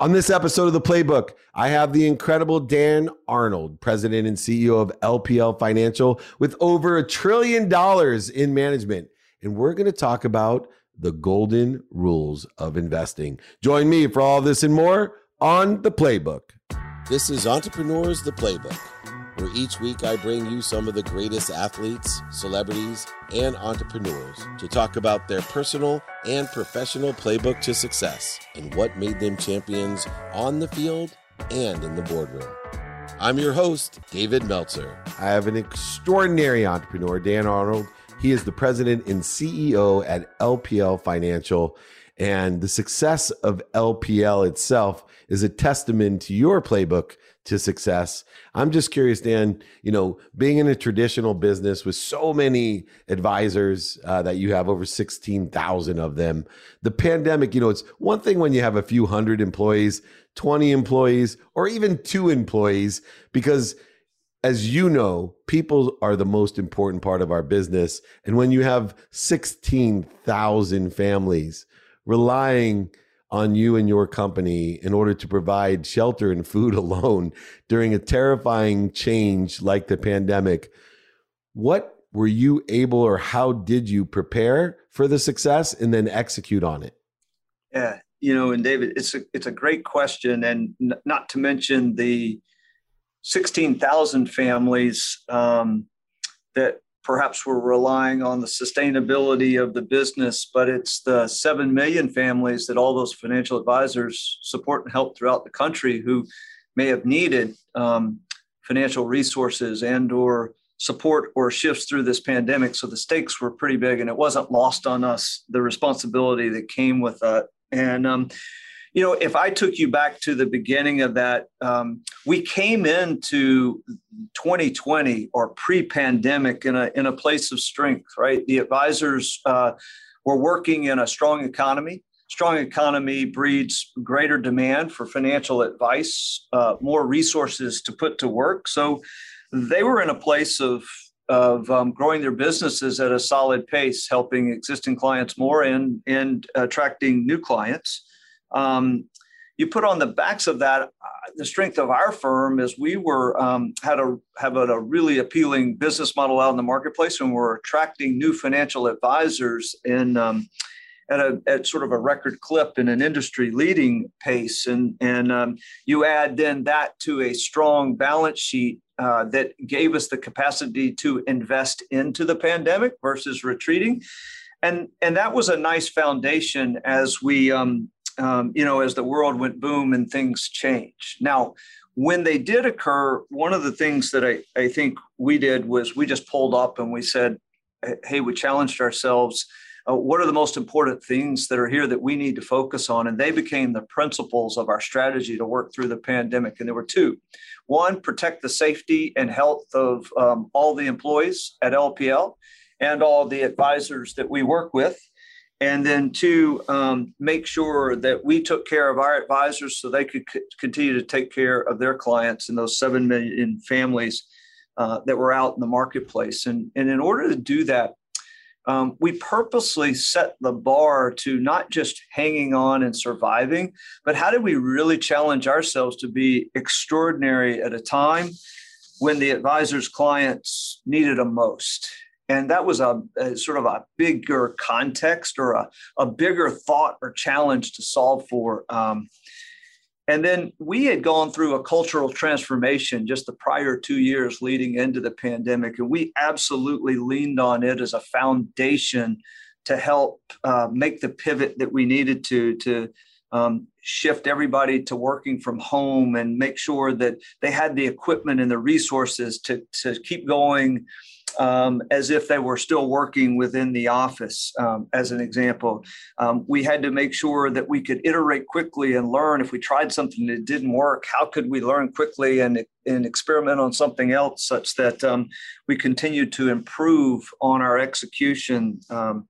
On this episode of The Playbook, I have the incredible Dan Arnold, president and CEO of LPL Financial, with over a trillion dollars in management. And we're going to talk about the golden rules of investing. Join me for all this and more on The Playbook. This is Entrepreneurs The Playbook where each week I bring you some of the greatest athletes, celebrities, and entrepreneurs to talk about their personal and professional playbook to success and what made them champions on the field and in the boardroom. I'm your host, David Meltzer. I have an extraordinary entrepreneur, Dan Arnold. He is the president and CEO at LPL Financial. And the success of LPL itself is a testament to your playbook to success. I'm just curious, Dan, you know, being in a traditional business with so many advisors uh, that you have over 16,000 of them, the pandemic, you know, it's one thing when you have a few hundred employees, 20 employees, or even two employees, because as you know, people are the most important part of our business. And when you have 16,000 families relying on you and your company in order to provide shelter and food alone during a terrifying change like the pandemic. What were you able or how did you prepare for the success and then execute on it? Yeah, you know, and David, it's a it's a great question, and n- not to mention the sixteen thousand families um, that perhaps we're relying on the sustainability of the business, but it's the 7 million families that all those financial advisors support and help throughout the country who may have needed um, financial resources and or support or shifts through this pandemic. So the stakes were pretty big and it wasn't lost on us, the responsibility that came with that. And um, you know, if I took you back to the beginning of that, um, we came into 2020 or pre-pandemic in a in a place of strength, right? The advisors uh, were working in a strong economy. Strong economy breeds greater demand for financial advice, uh, more resources to put to work. So they were in a place of of um, growing their businesses at a solid pace, helping existing clients more and and attracting new clients. Um, you put on the backs of that uh, the strength of our firm is we were um, had a have a, really appealing business model out in the marketplace and we're attracting new financial advisors in um, at a at sort of a record clip in an industry leading pace. And and um, you add then that to a strong balance sheet uh, that gave us the capacity to invest into the pandemic versus retreating. And and that was a nice foundation as we um, um, you know, as the world went boom and things changed. Now, when they did occur, one of the things that I, I think we did was we just pulled up and we said, hey, we challenged ourselves. Uh, what are the most important things that are here that we need to focus on? And they became the principles of our strategy to work through the pandemic. And there were two. One, protect the safety and health of um, all the employees at LPL and all the advisors that we work with and then two, um, make sure that we took care of our advisors so they could c- continue to take care of their clients and those seven million families uh, that were out in the marketplace. And, and in order to do that, um, we purposely set the bar to not just hanging on and surviving, but how do we really challenge ourselves to be extraordinary at a time when the advisor's clients needed them most? And that was a, a, sort of a bigger context or a, a bigger thought or challenge to solve for um, and then we had gone through a cultural transformation just the prior two years leading into the pandemic and we absolutely leaned on it as a foundation to help uh, make the pivot that we needed to to um, shift everybody to working from home and make sure that they had the equipment and the resources to, to keep going um, as if they were still working within the office, um, as an example. Um, we had to make sure that we could iterate quickly and learn if we tried something that didn't work, how could we learn quickly and, and experiment on something else such that um, we continued to improve on our execution um,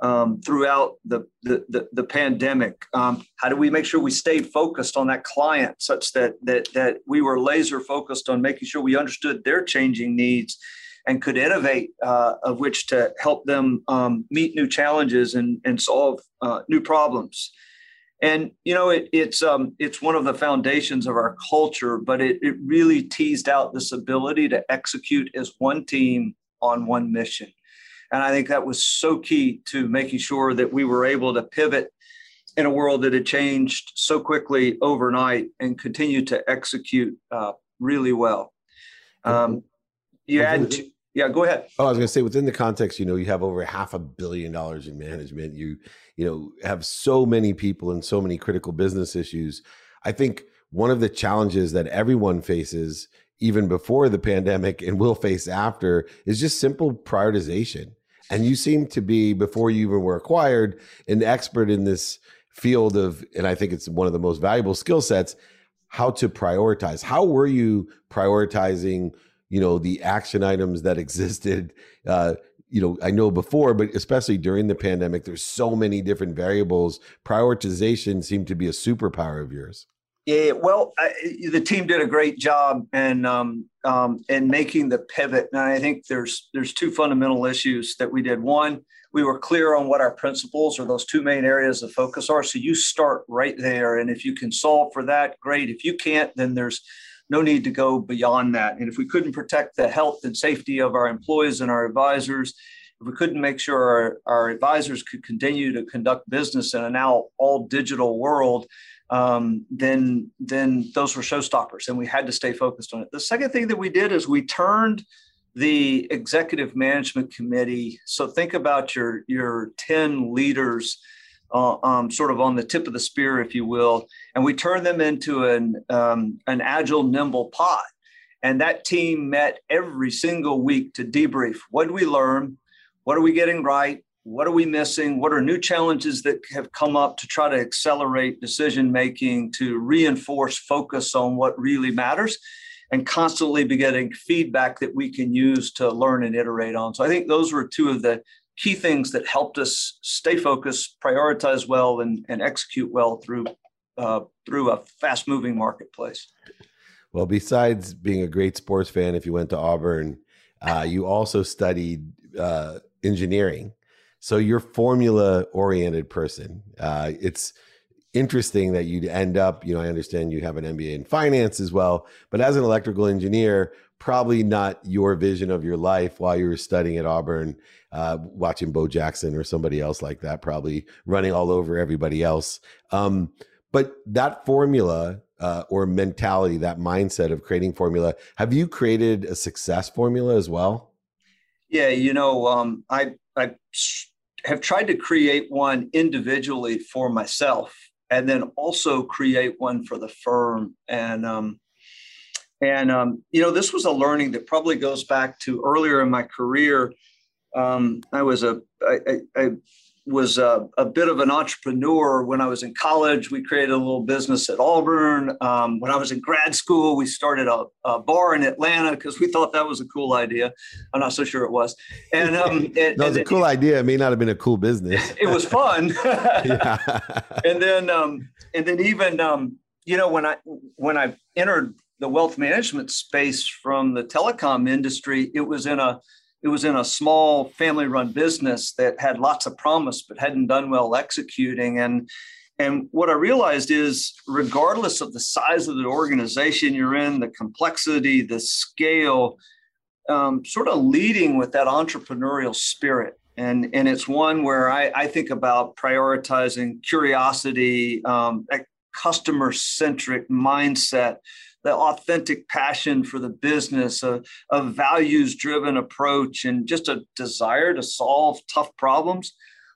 um, throughout the, the, the, the pandemic? Um, how do we make sure we stayed focused on that client such that, that, that we were laser focused on making sure we understood their changing needs and could innovate uh, of which to help them um, meet new challenges and, and solve uh, new problems. and you know it, it's um, it's one of the foundations of our culture but it, it really teased out this ability to execute as one team on one mission. And i think that was so key to making sure that we were able to pivot in a world that had changed so quickly overnight and continue to execute uh, really well. Um, you had to, yeah go ahead. Oh i was going to say within the context you know you have over half a billion dollars in management you you know have so many people and so many critical business issues. I think one of the challenges that everyone faces even before the pandemic and will face after is just simple prioritization. And you seem to be before you even were acquired an expert in this field of and i think it's one of the most valuable skill sets how to prioritize. How were you prioritizing you know the action items that existed uh, you know, I know before, but especially during the pandemic, there's so many different variables. Prioritization seemed to be a superpower of yours. Yeah, well, I, the team did a great job in um, um, in making the pivot, and I think there's there's two fundamental issues that we did. One, we were clear on what our principles or those two main areas of focus are. So you start right there, and if you can solve for that, great. If you can't, then there's no need to go beyond that. And if we couldn't protect the health and safety of our employees and our advisors, if we couldn't make sure our, our advisors could continue to conduct business in a now all digital world, um, then then those were showstoppers, and we had to stay focused on it. The second thing that we did is we turned the executive management committee. So think about your your ten leaders uh, um, sort of on the tip of the spear, if you will, and we turned them into an um, an agile, nimble pod. And that team met every single week to debrief. What did we learn? What are we getting right? What are we missing? What are new challenges that have come up to try to accelerate decision making, to reinforce focus on what really matters, and constantly be getting feedback that we can use to learn and iterate on. So I think those were two of the key things that helped us stay focused, prioritize well, and, and execute well through uh, through a fast moving marketplace. Well, besides being a great sports fan, if you went to Auburn, uh, you also studied uh, engineering. So you're formula oriented person. Uh, it's interesting that you'd end up, you know, I understand you have an MBA in finance as well, but as an electrical engineer, probably not your vision of your life while you were studying at Auburn, uh, watching Bo Jackson or somebody else like that, probably running all over everybody else. Um, but that formula uh, or mentality, that mindset of creating formula, have you created a success formula as well? Yeah, you know, um, I I have tried to create one individually for myself, and then also create one for the firm. And um, and, um, you know, this was a learning that probably goes back to earlier in my career. Um, I was a, I, I, I was a, a, bit of an entrepreneur when I was in college. We created a little business at Auburn. Um, when I was in grad school, we started a, a bar in Atlanta because we thought that was a cool idea. I'm not so sure it was. And um, it, was a cool it, idea. It may not have been a cool business. It was fun. and then, um, and then even um, you know when I when I entered the wealth management space from the telecom industry, it was in a it was in a small family run business that had lots of promise but hadn't done well executing. And and what i realized is regardless of the size of the organization you're in the complexity the scale um, sort of leading with that entrepreneurial spirit. And and it's one where i, I think about prioritizing curiosity um, customer centric mindset the authentic passion for the business, a, a values driven approach, and just a desire to solve tough problems,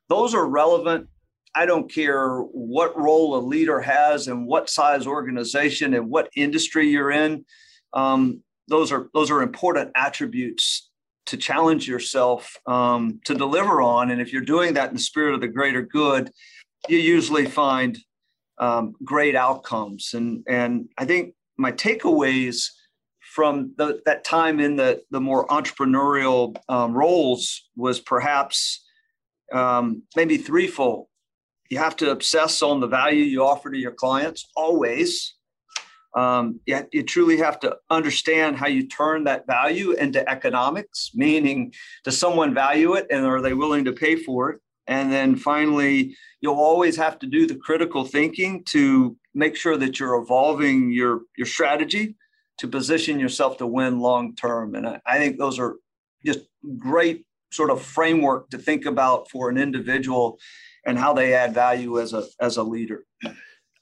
those are relevant. I don't care what role a leader has and what size organization and what industry you're in. Um, those are those are important attributes to challenge yourself um, to deliver on. And if you're doing that in the spirit of the greater good, you usually find um, great outcomes. And and I think my takeaways from the, that time in the, the more entrepreneurial um, roles was perhaps um, maybe threefold. You have to obsess on the value you offer to your clients always. Um, you, you truly have to understand how you turn that value into economics, meaning does someone value it and are they willing to pay for it? And then finally, you'll always have to do the critical thinking to make sure that you're evolving your, your strategy to position yourself to win long term. And I, I think those are just great sort of framework to think about for an individual and how they add value as a as a leader.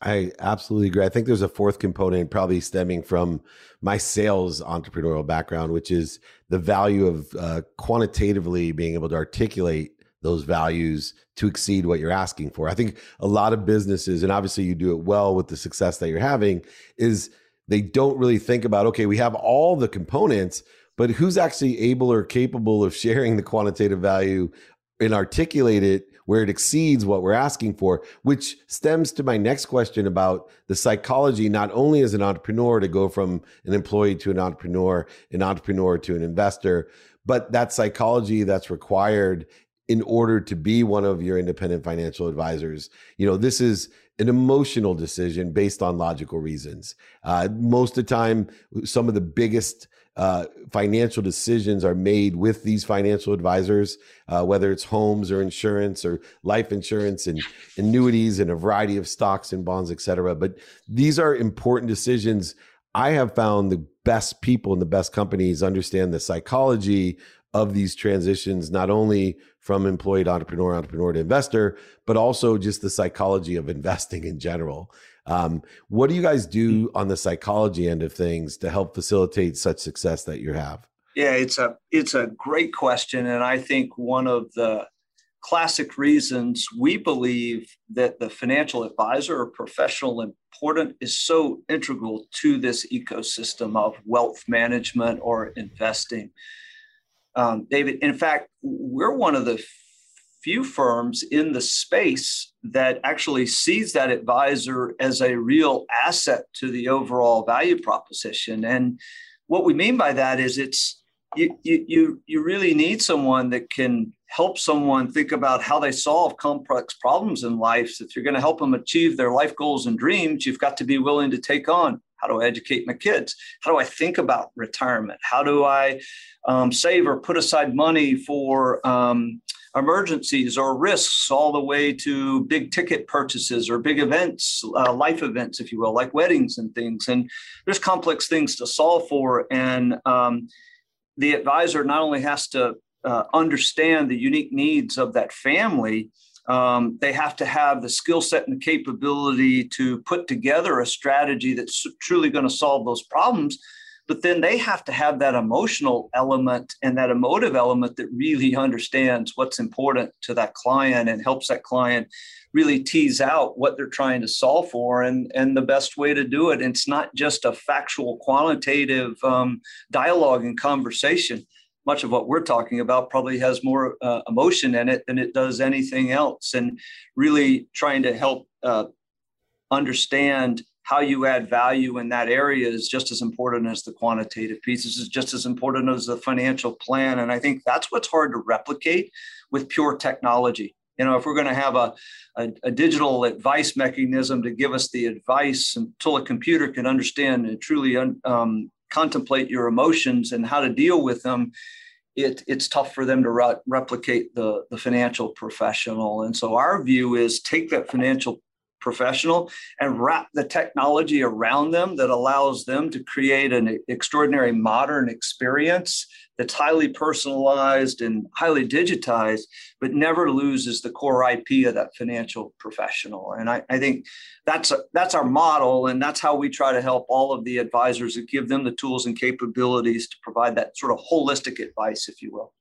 I absolutely agree. I think there's a fourth component, probably stemming from my sales entrepreneurial background, which is the value of uh, quantitatively being able to articulate those values to exceed what you're asking for. I think a lot of businesses, and obviously you do it well with the success that you're having, is they don't really think about, okay, we have all the components, but who's actually able or capable of sharing the quantitative value and articulate it where it exceeds what we're asking for, which stems to my next question about the psychology, not only as an entrepreneur to go from an employee to an entrepreneur, an entrepreneur to an investor, but that psychology that's required in order to be one of your independent financial advisors. You know, this is an emotional decision based on logical reasons. Uh, most of the time, some of the biggest uh, financial decisions are made with these financial advisors, uh, whether it's homes or insurance or life insurance and annuities and a variety of stocks and bonds, et cetera. But these are important decisions. I have found the best people and the best companies understand the psychology of these transitions, not only from employed entrepreneur, entrepreneur to investor, but also just the psychology of investing in general. Um, what do you guys do on the psychology end of things to help facilitate such success that you have? Yeah, it's a it's a great question, and I think one of the classic reasons we believe that the financial advisor or professional important is so integral to this ecosystem of wealth management or investing. Um, David, in fact, we're one of the few firms in the space that actually sees that advisor as a real asset to the overall value proposition. And what we mean by that is it's you, you, you really need someone that can help someone think about how they solve complex problems in life. If you're going to help them achieve their life goals and dreams, you've got to be willing to take on how do I educate my kids? How do I think about retirement? How do I um, save or put aside money for um, emergencies or risks all the way to big ticket purchases or big events, uh, life events, if you will, like weddings and things. And there's complex things to solve for. And um, the advisor not only has to uh, understand the unique needs of that family, um, they have to have the skill set and the capability to put together a strategy that's truly going to solve those problems but then they have to have that emotional element and that emotive element that really understands what's important to that client and helps that client really tease out what they're trying to solve for and, and the best way to do it. And it's not just a factual, quantitative um, dialogue and conversation. Much of what we're talking about probably has more uh, emotion in it than it does anything else. And really trying to help uh, understand how you add value in that area is just as important as the quantitative pieces is just as important as the financial plan and i think that's what's hard to replicate with pure technology you know if we're going to have a, a, a, digital advice mechanism to give us the advice until a computer can understand and truly um, contemplate your emotions and how to deal with them it, it's tough for them to re- replicate the, the financial professional. And so our view is take that financial professional and wrap the technology around them that allows them to create an extraordinary modern experience that's highly personalized and highly digitized, but never loses the core IP of that financial professional. And I, I think that's a, that's our model, and that's how we try to help all of the advisors and give them the tools and capabilities to provide that sort of holistic advice, if you will.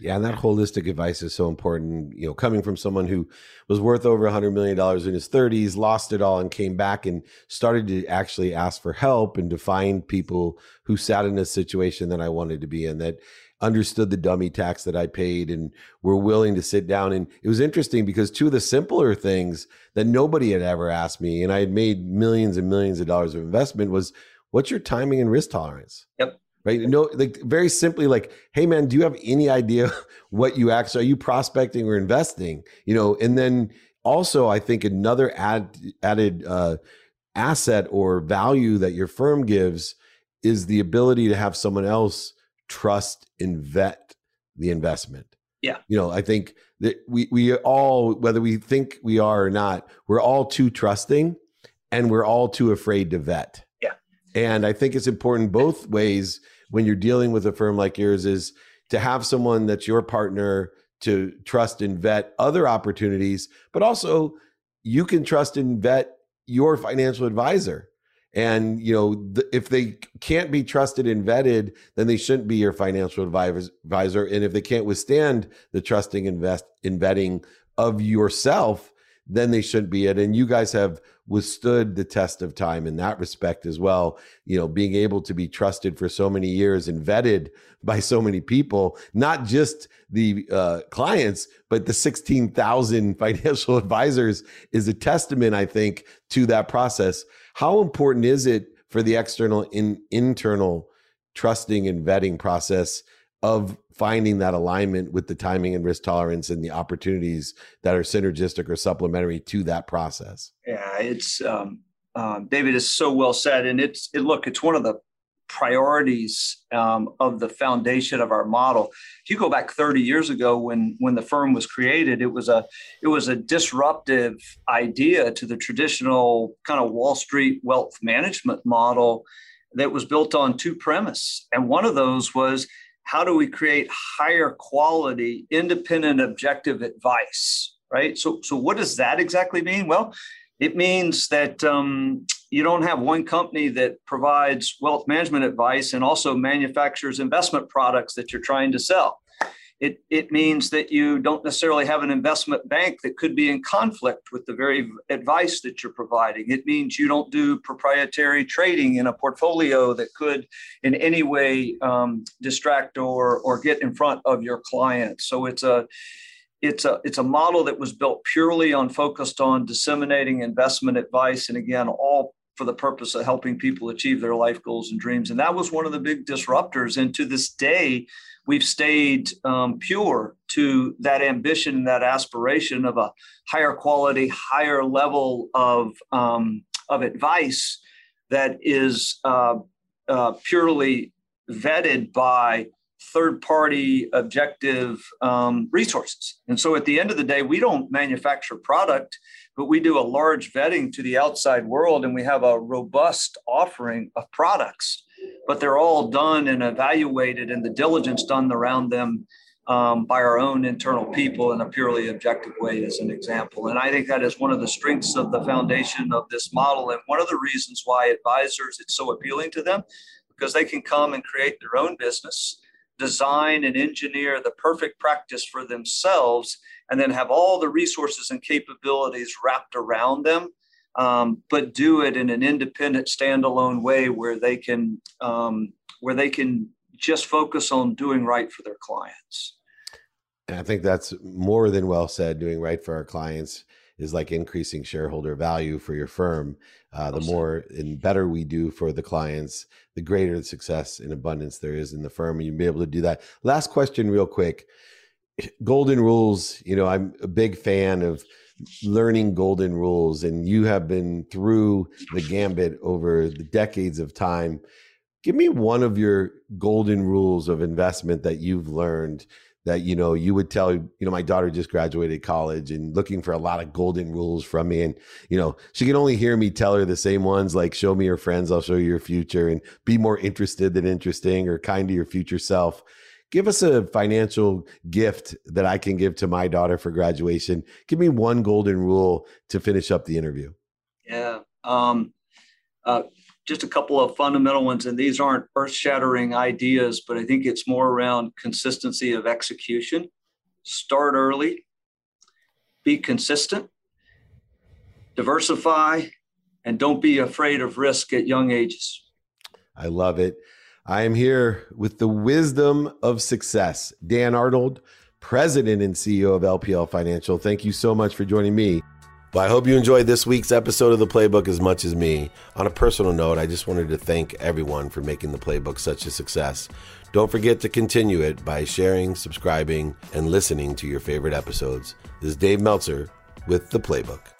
Yeah, and that holistic advice is so important. You know, coming from someone who was worth over a hundred million dollars in his 30s, lost it all, and came back and started to actually ask for help and to find people who sat in a situation that I wanted to be in that understood the dummy tax that I paid and were willing to sit down. And it was interesting because two of the simpler things that nobody had ever asked me, and I had made millions and millions of dollars of investment, was what's your timing and risk tolerance? Yep right? No, like very simply, like, hey man, do you have any idea what you actually are you prospecting or investing? You know, and then also I think another add, added uh, asset or value that your firm gives is the ability to have someone else trust and vet the investment. Yeah. You know, I think that we we all whether we think we are or not, we're all too trusting and we're all too afraid to vet. And I think it's important both ways when you're dealing with a firm like yours is to have someone that's your partner to trust and vet other opportunities, but also you can trust and vet your financial advisor. And you know, th- if they can't be trusted and vetted, then they shouldn't be your financial advisor. And if they can't withstand the trusting invest in vetting of yourself, then they shouldn't be it. And you guys have withstood the test of time in that respect as well. You know, being able to be trusted for so many years and vetted by so many people, not just the uh, clients, but the 16,000 financial advisors is a testament, I think, to that process. How important is it for the external in internal trusting and vetting process of finding that alignment with the timing and risk tolerance and the opportunities that are synergistic or supplementary to that process. Yeah, it's um, uh, David is so well said, and it's it, look, it's one of the priorities um, of the foundation of our model. If you go back 30 years ago, when when the firm was created, it was a it was a disruptive idea to the traditional kind of Wall Street wealth management model that was built on two premise, and one of those was how do we create higher quality, independent, objective advice? Right. So, so what does that exactly mean? Well, it means that um, you don't have one company that provides wealth management advice and also manufactures investment products that you're trying to sell it, it means that you don't necessarily have an investment bank that could be in conflict with the very advice that you're providing. It means you don't do proprietary trading in a portfolio that could in any way um, distract or, or get in front of your client. So it's a it's a it's a model that was built purely on focused on disseminating investment advice and again all for the purpose of helping people achieve their life goals and dreams and that was one of the big disruptors and to this day we've stayed um, pure to that ambition and that aspiration of a higher quality, higher level of, um, of advice that is uh, uh, purely vetted by third party objective um, resources. And so at the end of the day, we don't manufacture product, but we do a large vetting to the outside world and we have a robust offering of products but they're all done and evaluated and the diligence done around them um, by our own internal people in a purely objective way, as an example. And I think that is one of the strengths of the foundation of this model. And one of the reasons why advisors, it's so appealing to them, because they can come and create their own business, design and engineer the perfect practice for themselves, and then have all the resources and capabilities wrapped around them um, but do it in an independent, standalone way where they can um, where they can just focus on doing right for their clients. And I think that's more than well said. Doing right for our clients is like increasing shareholder value for your firm. Uh, the more and better we do for the clients, the greater the success and abundance there is in the firm, and you'll be able to do that. Last question, real quick. Golden rules. You know, I'm a big fan of learning golden rules and you have been through the gambit over the decades of time. Give me one of your golden rules of investment that you've learned that you know you would tell you know my daughter just graduated college and looking for a lot of golden rules from me and you know she can only hear me tell her the same ones like show me your friends i'll show you your future and be more interested than interesting or kind to your future self give us a financial gift that I can give to my daughter for graduation. Give me one golden rule to finish up the interview. Yeah. Um, uh, just a couple of fundamental ones, and these aren't earth shattering ideas, but I think it's more around consistency of execution. Start early, be consistent, diversify, and don't be afraid of risk at young ages. I love it. I am here with the wisdom of success. Dan Arnold, President and CEO of LPL Financial. Thank you so much for joining me. Well, I hope you enjoyed this week's episode of the Playbook as much as me. On a personal note, I just wanted to thank everyone for making the Playbook such a success. Don't forget to continue it by sharing, subscribing, and listening to your favorite episodes. This is Dave Meltzer with the Playbook.